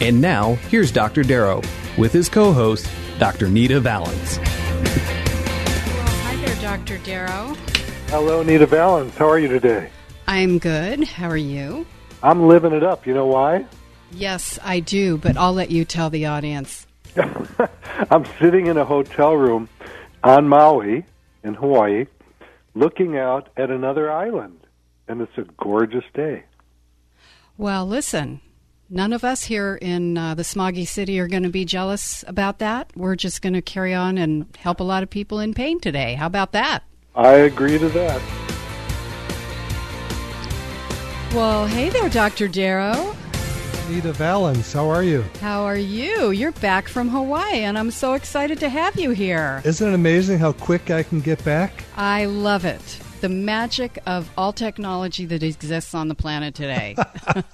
And now, here's Dr. Darrow with his co host, Dr. Nita Valens. Hi there, Dr. Darrow. Hello, Nita Valens. How are you today? I'm good. How are you? I'm living it up. You know why? Yes, I do, but I'll let you tell the audience. I'm sitting in a hotel room on Maui in Hawaii looking out at another island, and it's a gorgeous day. Well, listen, none of us here in uh, the smoggy city are going to be jealous about that. We're just going to carry on and help a lot of people in pain today. How about that? I agree to that. Well, hey there, Dr. Darrow. Nita Valens, how are you? How are you? You're back from Hawaii, and I'm so excited to have you here. Isn't it amazing how quick I can get back? I love it. The magic of all technology that exists on the planet today,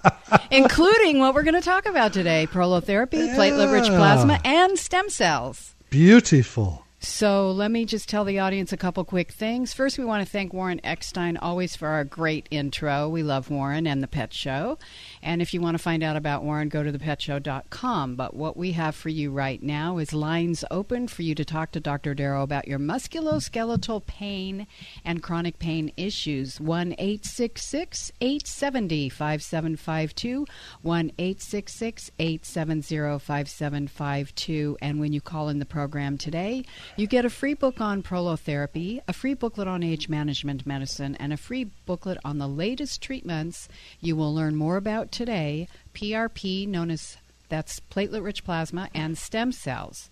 including what we're going to talk about today prolotherapy, Yeah. platelet rich plasma, and stem cells. Beautiful. So let me just tell the audience a couple quick things. First, we want to thank Warren Eckstein always for our great intro. We love Warren and the Pet Show. And if you want to find out about Warren, go to thepetshow.com. But what we have for you right now is lines open for you to talk to Dr. Darrow about your musculoskeletal pain and chronic pain issues. 1 866 870 5752. 1 866 870 5752. And when you call in the program today, you get a free book on prolotherapy, a free booklet on age management medicine, and a free booklet on the latest treatments you will learn more about today PRP, known as that's platelet rich plasma, and stem cells.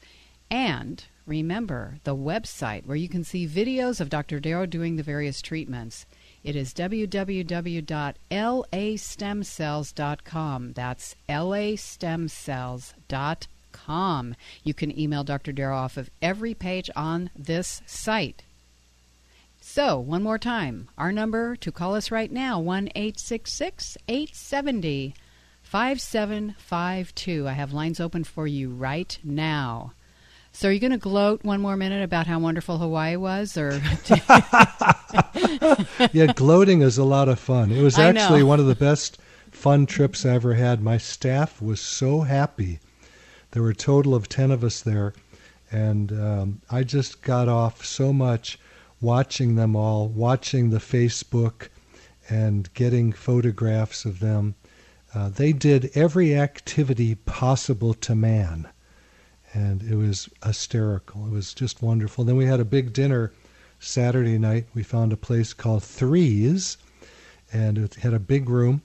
And remember the website where you can see videos of Dr. Darrow doing the various treatments. It is www.lastemcells.com. That's lastemcells.com. You can email Dr. Darrow off of every page on this site. So, one more time, our number to call us right now, 1 870 5752. I have lines open for you right now. So, are you going to gloat one more minute about how wonderful Hawaii was? or Yeah, gloating is a lot of fun. It was actually one of the best fun trips I ever had. My staff was so happy. There were a total of 10 of us there, and um, I just got off so much watching them all, watching the Facebook and getting photographs of them. Uh, they did every activity possible to man, and it was hysterical. It was just wonderful. Then we had a big dinner Saturday night. We found a place called Threes, and it had a big room,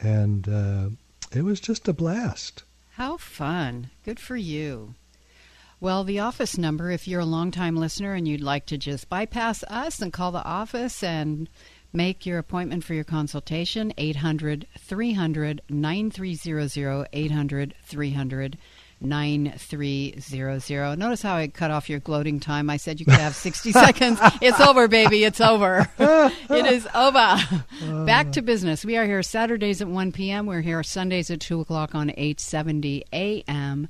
and uh, it was just a blast. How fun. Good for you. Well, the office number, if you're a longtime listener and you'd like to just bypass us and call the office and make your appointment for your consultation, 800 300 9300, 800 300 9300. Notice how I cut off your gloating time. I said you could have 60 seconds. It's over, baby. It's over. it is over. Back to business. We are here Saturdays at 1 p.m. We're here Sundays at 2 o'clock on 870 a.m.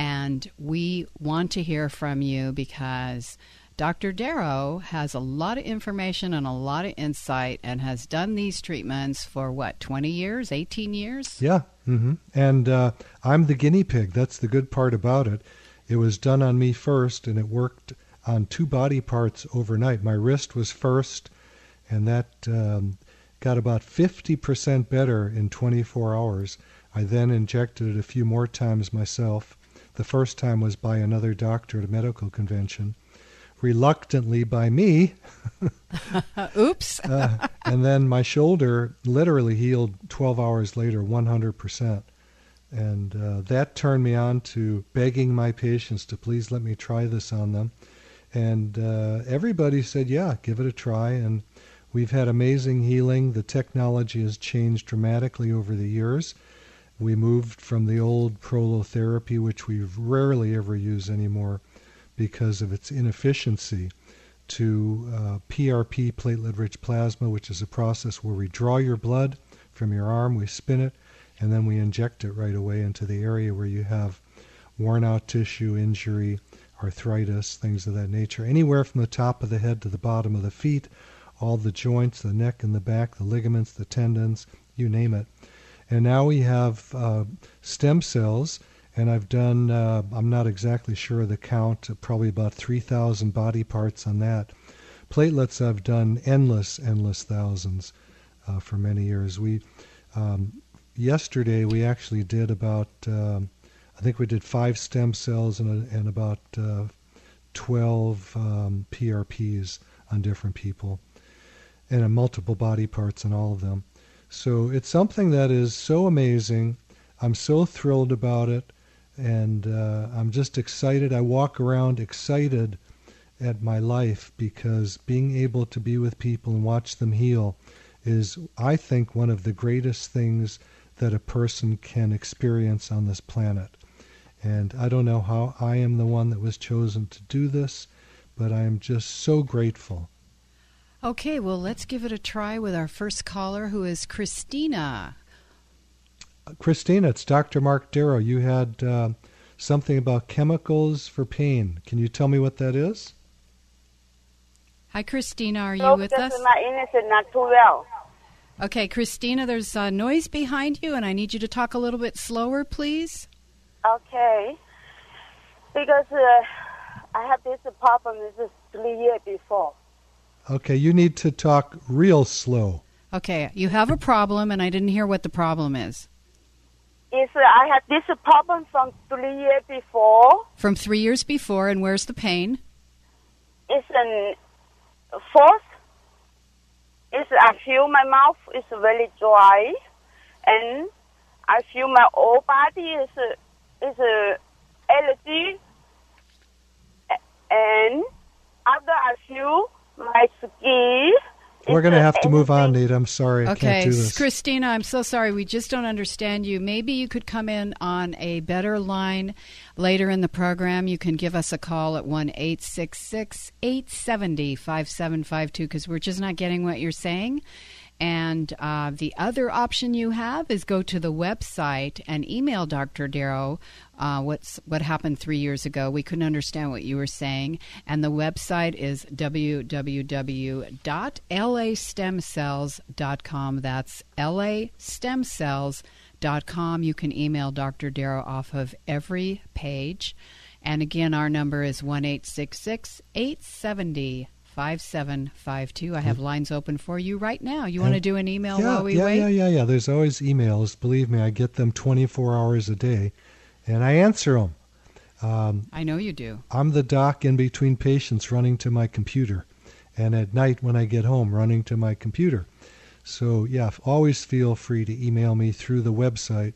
And we want to hear from you because Dr. Darrow has a lot of information and a lot of insight and has done these treatments for what, 20 years, 18 years? Yeah, hmm and uh, I'm the guinea pig. That's the good part about it. It was done on me first, and it worked on two body parts overnight. My wrist was first, and that um, got about 50% better in 24 hours. I then injected it a few more times myself. The first time was by another doctor at a medical convention, reluctantly by me. Oops. uh, and then my shoulder literally healed 12 hours later, 100%. And uh, that turned me on to begging my patients to please let me try this on them. And uh, everybody said, yeah, give it a try. And we've had amazing healing. The technology has changed dramatically over the years. We moved from the old prolotherapy, which we rarely ever use anymore because of its inefficiency, to uh, PRP, platelet rich plasma, which is a process where we draw your blood from your arm, we spin it, and then we inject it right away into the area where you have worn out tissue, injury, arthritis, things of that nature. Anywhere from the top of the head to the bottom of the feet, all the joints, the neck and the back, the ligaments, the tendons, you name it. And now we have uh, stem cells, and I've done, uh, I'm not exactly sure of the count, probably about 3,000 body parts on that. Platelets, I've done endless, endless thousands uh, for many years. We um, yesterday we actually did about um, I think we did five stem cells and, and about uh, 12 um, PRPs on different people and multiple body parts on all of them. So it's something that is so amazing. I'm so thrilled about it and uh, I'm just excited. I walk around excited at my life because being able to be with people and watch them heal is, I think, one of the greatest things that a person can experience on this planet. And I don't know how I am the one that was chosen to do this, but I am just so grateful. Okay, well, let's give it a try with our first caller, who is Christina. Uh, Christina, it's Dr. Mark Darrow. You had uh, something about chemicals for pain. Can you tell me what that is? Hi, Christina. Are you no, with us? My English is not too well. Okay, Christina, there's a noise behind you, and I need you to talk a little bit slower, please. Okay. Because uh, I have this problem this is three years before. Okay, you need to talk real slow. Okay, you have a problem, and I didn't hear what the problem is. Is uh, I had this problem from three years before. From three years before, and where's the pain? It's in fourth is I feel my mouth is very dry, and I feel my whole body is is a allergy, and after I feel my skin. We're going to have to move on, Nate. I'm sorry. I okay, can't do this. Christina, I'm so sorry. We just don't understand you. Maybe you could come in on a better line later in the program. You can give us a call at 1 870 5752 because we're just not getting what you're saying. And uh, the other option you have is go to the website and email Dr. Darrow uh, what's what happened three years ago. We couldn't understand what you were saying, and the website is www.lastemcells.com. That's lastemcells.com. You can email Dr. Darrow off of every page. And again, our number is 1 870 5752. I have mm-hmm. lines open for you right now. You want to do an email yeah, while we yeah, wait? Yeah, yeah, yeah. There's always emails. Believe me, I get them 24 hours a day, and I answer them. Um, I know you do. I'm the doc in between patients running to my computer, and at night when I get home, running to my computer. So, yeah, always feel free to email me through the website,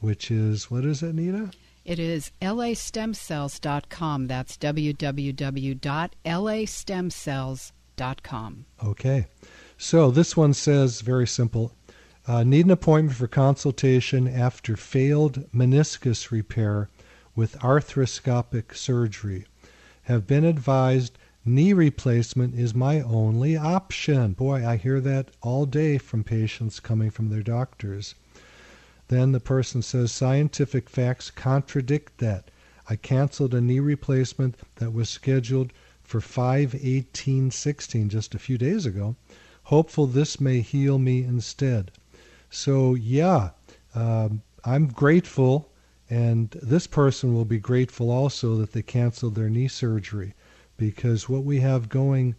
which is, what is it, Nita? It is lastemcells.com. That's www.lastemcells.com. Okay. So this one says very simple uh, need an appointment for consultation after failed meniscus repair with arthroscopic surgery. Have been advised knee replacement is my only option. Boy, I hear that all day from patients coming from their doctors. Then the person says scientific facts contradict that. I canceled a knee replacement that was scheduled for 51816 just a few days ago, hopeful this may heal me instead. So, yeah, um, I'm grateful, and this person will be grateful also that they canceled their knee surgery because what we have going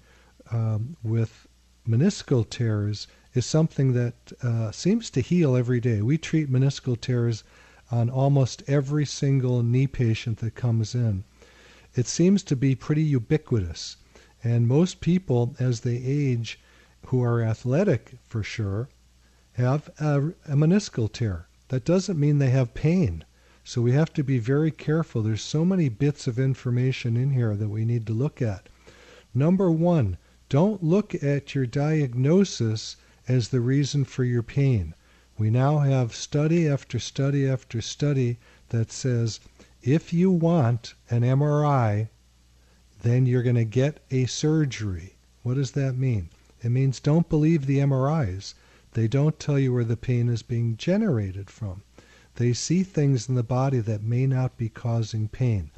um, with meniscal tears is something that uh, seems to heal every day. We treat meniscal tears on almost every single knee patient that comes in. It seems to be pretty ubiquitous. And most people, as they age, who are athletic for sure, have a, a meniscal tear. That doesn't mean they have pain. So we have to be very careful. There's so many bits of information in here that we need to look at. Number one, don't look at your diagnosis as the reason for your pain. We now have study after study after study that says if you want an MRI, then you're going to get a surgery. What does that mean? It means don't believe the MRIs. They don't tell you where the pain is being generated from. They see things in the body that may not be causing pain.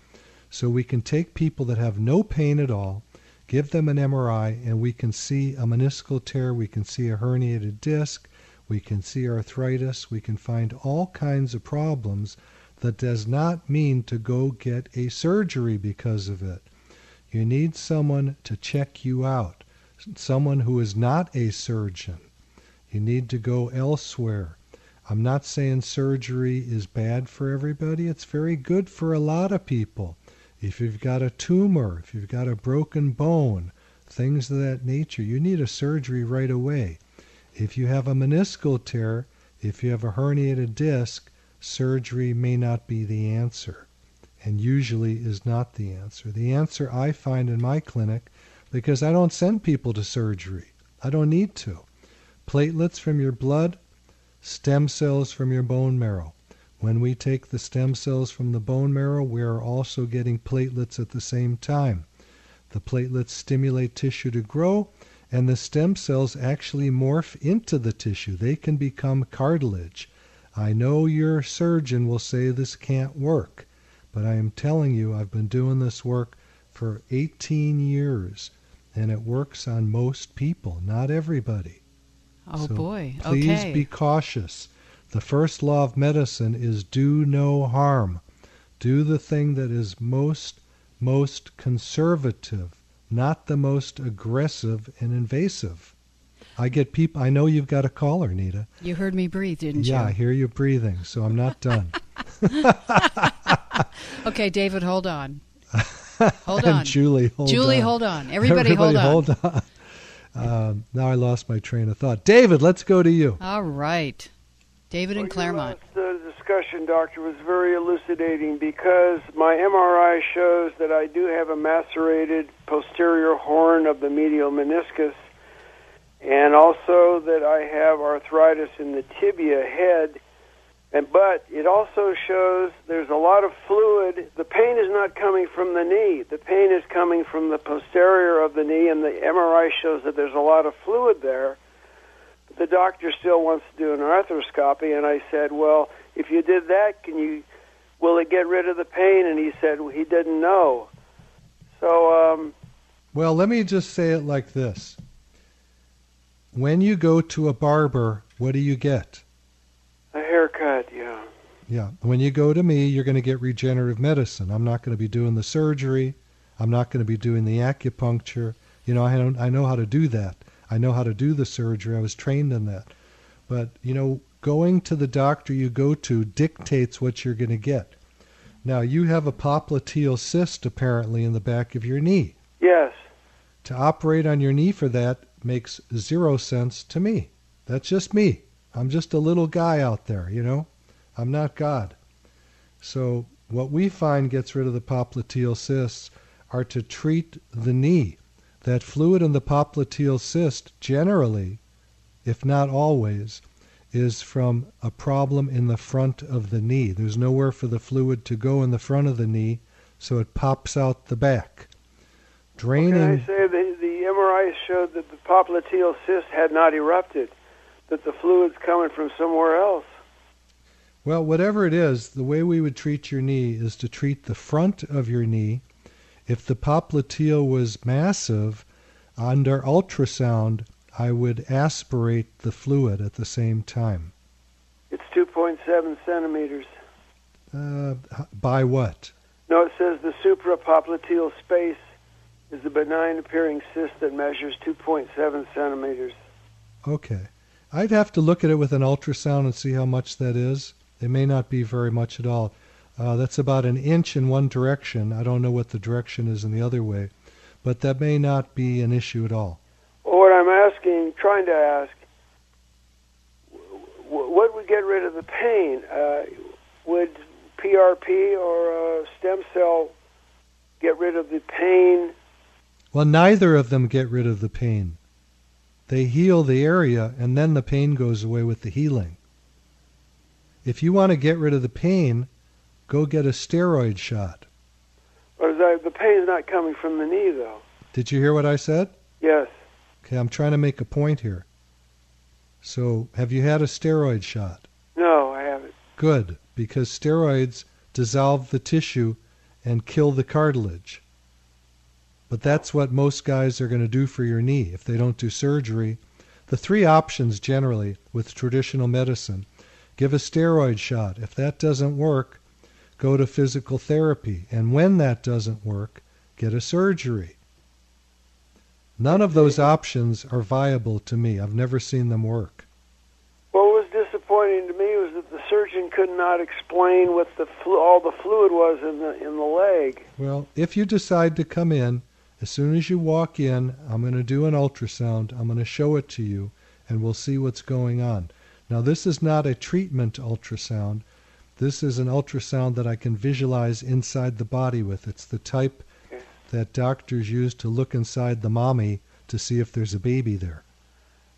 So we can take people that have no pain at all, give them an MRI, and we can see a meniscal tear, we can see a herniated disc, we can see arthritis, we can find all kinds of problems. That does not mean to go get a surgery because of it. You need someone to check you out, someone who is not a surgeon. You need to go elsewhere. I'm not saying surgery is bad for everybody. It's very good for a lot of people. If you've got a tumor, if you've got a broken bone, things of that nature, you need a surgery right away. If you have a meniscal tear, if you have a herniated disc, surgery may not be the answer, and usually is not the answer. The answer I find in my clinic, because I don't send people to surgery, I don't need to. Platelets from your blood, stem cells from your bone marrow. When we take the stem cells from the bone marrow, we are also getting platelets at the same time. The platelets stimulate tissue to grow, and the stem cells actually morph into the tissue. They can become cartilage. I know your surgeon will say this can't work, but I am telling you, I've been doing this work for 18 years, and it works on most people, not everybody. Oh So boy. Please okay. be cautious. The first law of medicine is do no harm. Do the thing that is most most conservative, not the most aggressive and invasive. I get people I know you've got a caller, Nita. you heard me breathe, didn't you? Yeah, I hear you breathing, so I'm not done. Okay, David, hold on. Hold on. Julie, hold Julie, on. hold on. Everybody, hold on. hold on. Um, now I lost my train of thought. David, let's go to you. All right. David Well, Claremont. The discussion, doctor, was very elucidating because my MRI shows that I do have a macerated posterior horn of the medial meniscus, and also that I have arthritis in the tibia head. And but it also shows there's a lot of fluid. The pain is not coming from the knee. The pain is coming from the posterior of the knee, and the MRI shows that there's a lot of fluid there the doctor still wants to do an arthroscopy and I said, "Well, if you did that, can you will it get rid of the pain?" And he said well, he didn't know. So um Well, let me just say it like this. When you go to a barber, what do you get? a haircut, yeah. Yeah. When you go to me, you're going to get regenerative medicine. I'm not going to be doing the surgery. I'm not going to be doing the acupuncture. You know, I don't I know how to do that. I know how to do the surgery. I was trained in that. But, you know, going to the doctor you go to dictates what you're going to get. Now, you have a popliteal cyst apparently in the back of your knee. Yes. To operate on your knee for that makes zero sense to me. That's just me. I'm just a little guy out there, you know? I'm not God. So, what we find gets rid of the popliteal cysts are to treat the knee. That fluid in the popliteal cyst generally, if not always, is from a problem in the front of the knee. There's nowhere for the fluid to go in the front of the knee, so it pops out the back. Draining. Can I say the the MRI showed that the popliteal cyst had not erupted, that the fluid's coming from somewhere else. Well, whatever it is, the way we would treat your knee is to treat the front of your knee. If the popliteal was massive, under ultrasound, I would aspirate the fluid at the same time. It's 2.7 centimeters. Uh, by what? No, it says the suprapopliteal space is a benign appearing cyst that measures 2.7 centimeters. Okay. I'd have to look at it with an ultrasound and see how much that is. It may not be very much at all. Uh, that's about an inch in one direction. I don't know what the direction is in the other way, but that may not be an issue at all. Well, what I'm asking, trying to ask, would get rid of the pain? Uh, would PRP or a stem cell get rid of the pain? Well, neither of them get rid of the pain. They heal the area, and then the pain goes away with the healing. If you want to get rid of the pain, go get a steroid shot. Or is that, the pain's not coming from the knee, though? Did you hear what I said? Yes. Okay, I'm trying to make a point here. So, have you had a steroid shot? No, I haven't. Good, because steroids dissolve the tissue and kill the cartilage. But that's what most guys are going to do for your knee if they don't do surgery. The three options generally with traditional medicine give a steroid shot. If that doesn't work, go to physical therapy. And when that doesn't work, get a surgery. None of those options are viable to me. I've never seen them work. What was disappointing to me was that the surgeon could not explain what the flu- all the fluid was in the in the leg. Well, if you decide to come in, as soon as you walk in, I'm going to do an ultrasound. I'm going to show it to you, and we'll see what's going on. Now, this is not a treatment ultrasound. This is an ultrasound that I can visualize inside the body with. It's the type that doctors use to look inside the mommy to see if there's a baby there.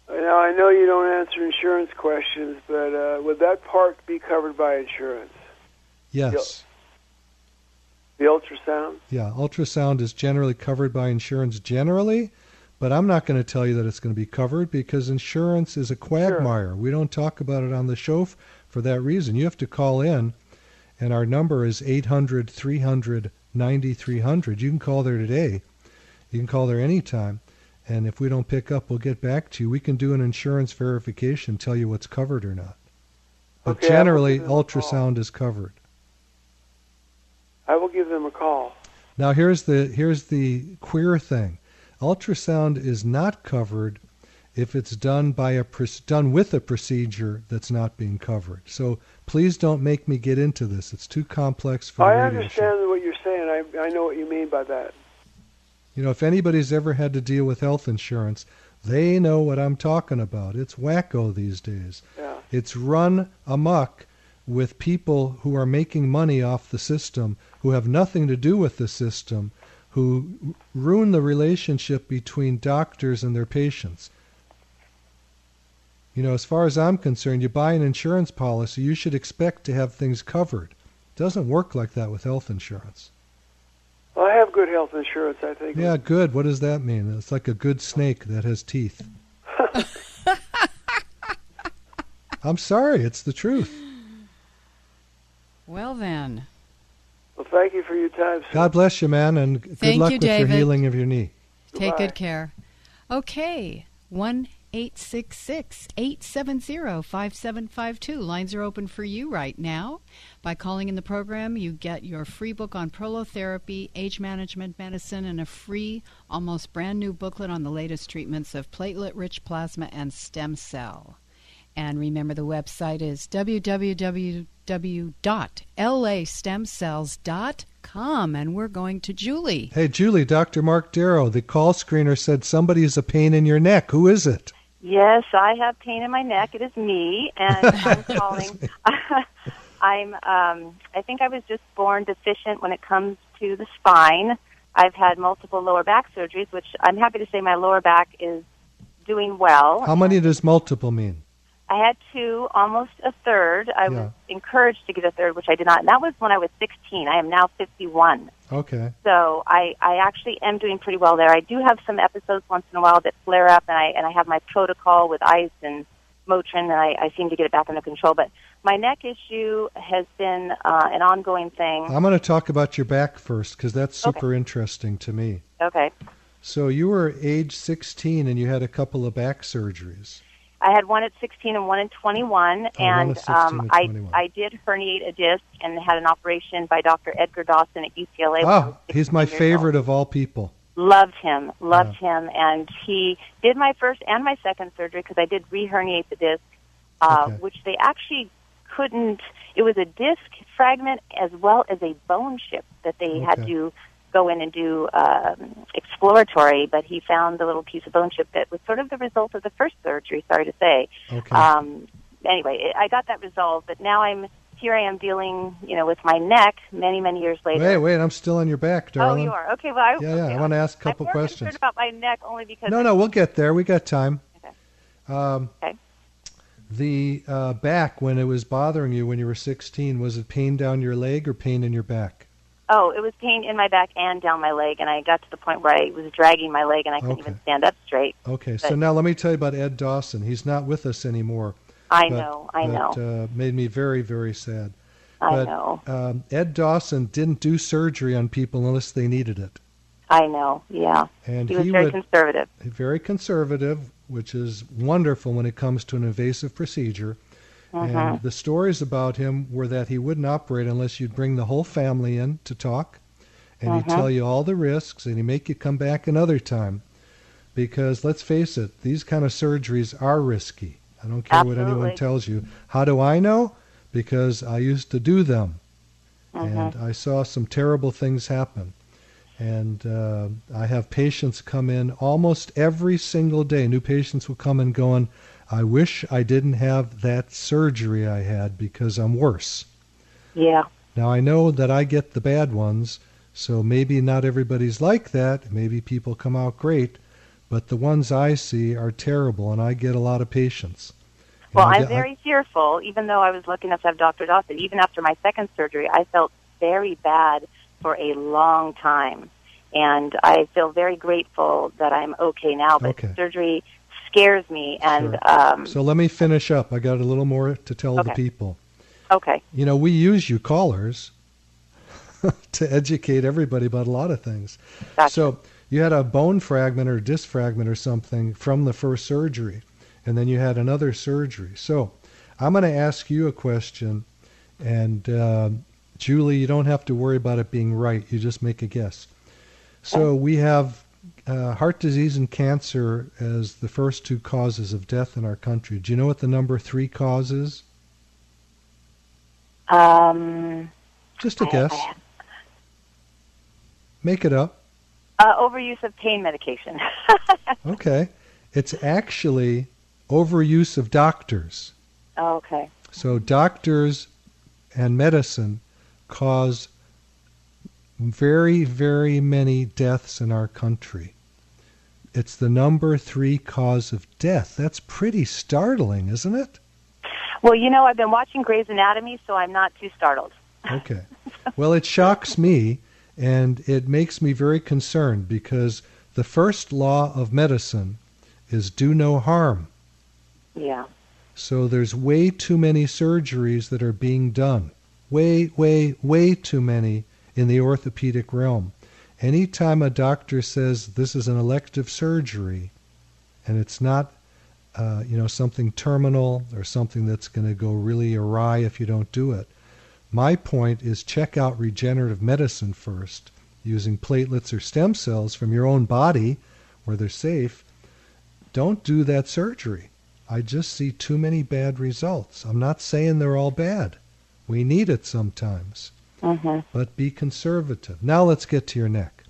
Now I know you don't answer insurance questions, but uh, would that part be covered by insurance? Yes. The ultrasound? Yeah, ultrasound is generally covered by insurance generally, but I'm not going to tell you that it's going to be covered because insurance is a quagmire. We don't talk about it on the show f- for that reason. You have to call in, and our number is 800 300 9300. You can call there today. You can call there anytime. And if we don't pick up, we'll get back to you. We can do an insurance verification, tell you what's covered or not. But Okay, generally, give them a call. ultrasound is covered. I will give them a call. Now here's the here's the queer thing. Ultrasound is not covered if it's done by a done with a procedure that's not being covered. So please don't make me get into this. It's too complex for I the show. understand what you're saying. I I know what you mean by that. You know, if anybody's ever had to deal with health insurance, they know what I'm talking about. It's wacko these days. Yeah. It's run amok with people who are making money off the system, who have nothing to do with the system, who ruin the relationship between doctors and their patients. You know, as far as I'm concerned, you buy an insurance policy, you should expect to have things covered. It doesn't work like that with health insurance. Well, I have good health insurance. I think. Yeah, good. What does that mean? It's like a good snake that has teeth. I'm sorry, it's the truth. Well, then. Well, thank you for your time. Sir. God bless you, man, and good Thank luck you, with your healing of your knee. Take Goodbye. good care. Okay. 1 866 870 5752. Lines are open for you right now. By calling in the program, you get your free book on prolotherapy, age management medicine, and a free, almost brand new booklet on the latest treatments of platelet rich plasma and stem cell. And remember, the website is www.lastemcells.com. And we're going to Julie. Hey, Julie, Dr. Mark Darrow, the call screener said somebody has a pain in your neck. Who is it? Yes, I have pain in my neck. It is me, and I'm calling. I'm. Um, I think I was just born deficient when it comes to the spine. I've had multiple lower back surgeries, which I'm happy to say my lower back is doing well. How many does multiple mean? I had two, almost a third. I Yeah. was encouraged to get a third, which I did not. And that was when I was 16. I am now 51. Okay. So I, I actually am doing pretty well there. I do have some episodes once in a while that flare up, and I and I have my protocol with ice and Motrin, and I, I seem to get it back under control. But my neck issue has been uh, an ongoing thing. I'm going to talk about your back first because that's super interesting to me. Okay, So you were age 16 and you had a couple of back surgeries. I had one at 16 and one at 21, Oh, one and um, I 21. I did herniate a disc and had an operation by Dr. Edgar Dawson at UCLA. when I was Oh, he's my 16 years old. favorite of all people. Loved him, loved him, and he did my first and my second surgery because I did reherniate the disc, uh, Okay. which they actually couldn't. It was a disc fragment as well as a bone chip that they had to go in and do um, exploratory. But he found the little piece of bone chip that was sort of the result of the first surgery. Sorry to say. Okay. Um, anyway, I got that resolved, but now I'm here. I am dealing, you know, with my neck many, many years later. Wait, wait, I'm still on your back, darling. Oh, you are okay. Well, I, Yeah, yeah. okay, I want to ask a couple I'm more questions. concerned about my neck only because No, no, we'll get there. We got time. Okay. Um, Okay. The uh, back, when it was bothering you when you were 16, was it pain down your leg or pain in your back? Oh, it was pain in my back and down my leg, and I got to the point where I was dragging my leg and I couldn't Okay. even stand up straight. Okay, so now let me tell you about Ed Dawson. He's not with us anymore. I but- know, I but, know, Uh, made me very, very sad. I but, know, Um, Ed Dawson didn't do surgery on people unless they needed it. I know. Yeah, And he was he very would conservative. very conservative, which is wonderful when it comes to an invasive procedure. Mm-hmm. And the stories about him were that he wouldn't operate unless you'd bring the whole family in to talk, and he'd Mhm. tell you all the risks, and he'd make you come back another time. Because let's face it, these kind of surgeries are risky. I don't care what anyone tells you. How do I know? Because I used to do them, Mm-hmm. and I saw some terrible things happen. And uh, I have patients come in almost every single day. New patients will come in going, I wish I didn't have that surgery I had because I'm worse. Yeah, Now I know that I get the bad ones, so maybe not everybody's like that. Maybe people come out great, but the ones I see are terrible, and I get a lot of patients. And Well, I'm get- I- very fearful, even though I was lucky enough to have Dr. Dawson. Even after my second surgery, I felt very bad for a long time. And I feel very grateful that I'm okay now, but Okay. surgery scares me. And, Sure. um, so let me finish up. I got a little more to tell the people. okay. You know, we use you callers to educate everybody about a lot of things. Gotcha. So you had a bone fragment or disc fragment or something from the first surgery, and then you had another surgery. So I'm going to ask you a question, and uh, Julie, you don't have to worry about it being right. You just make a guess. So we have uh, heart disease and cancer as the first two causes of death in our country. Do you know what the number three cause is? Um, Just a I- guess. I- Make it up. uh, overuse of pain medication. Okay. It's actually overuse of doctors. okay. So doctors and medicine cause very, very many deaths in our country. It's the number three cause of death. That's pretty startling, isn't it? Well, you know, I've been watching Grey's Anatomy, so I'm not too startled. Okay. Well, it shocks me and it makes me very concerned because the first law of medicine is do no harm. Yeah. So there's way too many surgeries that are being done. Way, way, way too many in the orthopedic realm. Anytime a doctor says this is an elective surgery and it's not uh, you know something terminal or something that's going to go really awry if you don't do it. My point is check out regenerative medicine first using platelets or stem cells from your own body where they're safe. Don't do that surgery. I just see too many bad results. I'm not saying they're all bad. We need it sometimes, hmm but be conservative. Now let's get to your neck.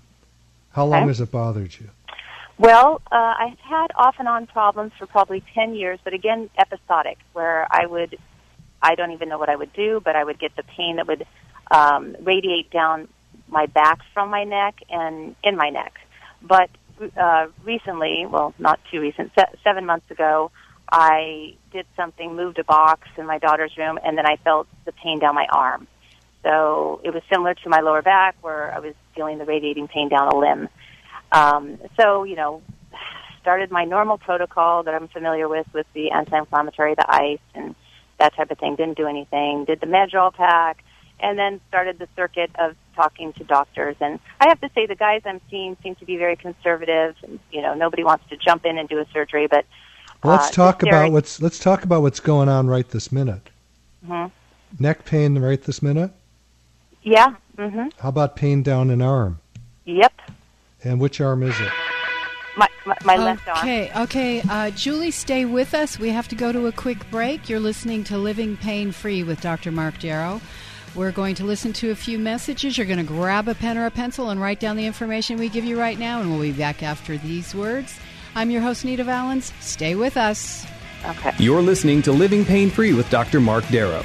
How long Okay. has it bothered you? Well, uh, I've had off and on problems for probably 10 years, but again, episodic, where I would, I don't even know what I would do, but I would get the pain that would um, radiate down my back from my neck and in my neck. But uh, recently, well, not too recent, se- seven months ago, I did something, moved a box in my daughter's room, and then I felt the pain down my arm. So it was similar to my lower back, where I was feeling the radiating pain down a limb. Um, so, you know, started my normal protocol that I'm familiar with, with the anti-inflammatory, the ice, and that type of thing. Didn't do anything. Did the Medrol pack, and then started the circuit of talking to doctors. And I have to say, the guys I'm seeing seem to be very conservative. And, you know, nobody wants to jump in and do a surgery, but Well, let's uh, talk about what's let's talk about what's going on right this minute. Mhm. Neck pain right this minute. Yeah. Mhm. How about pain down an arm? Yep. And which arm is it? My, my, my left arm. Okay, okay. Uh, Julie, stay with us. We have to go to a quick break. You're listening to Living Pain Free with Dr. Mark Darrow. We're going to listen to a few messages. You're going to grab a pen or a pencil and write down the information we give you right now, and we'll be back after these words. I'm your host, Nita Valens. Stay with us. Okay. You're listening to Living Pain Free with Dr. Mark Darrow.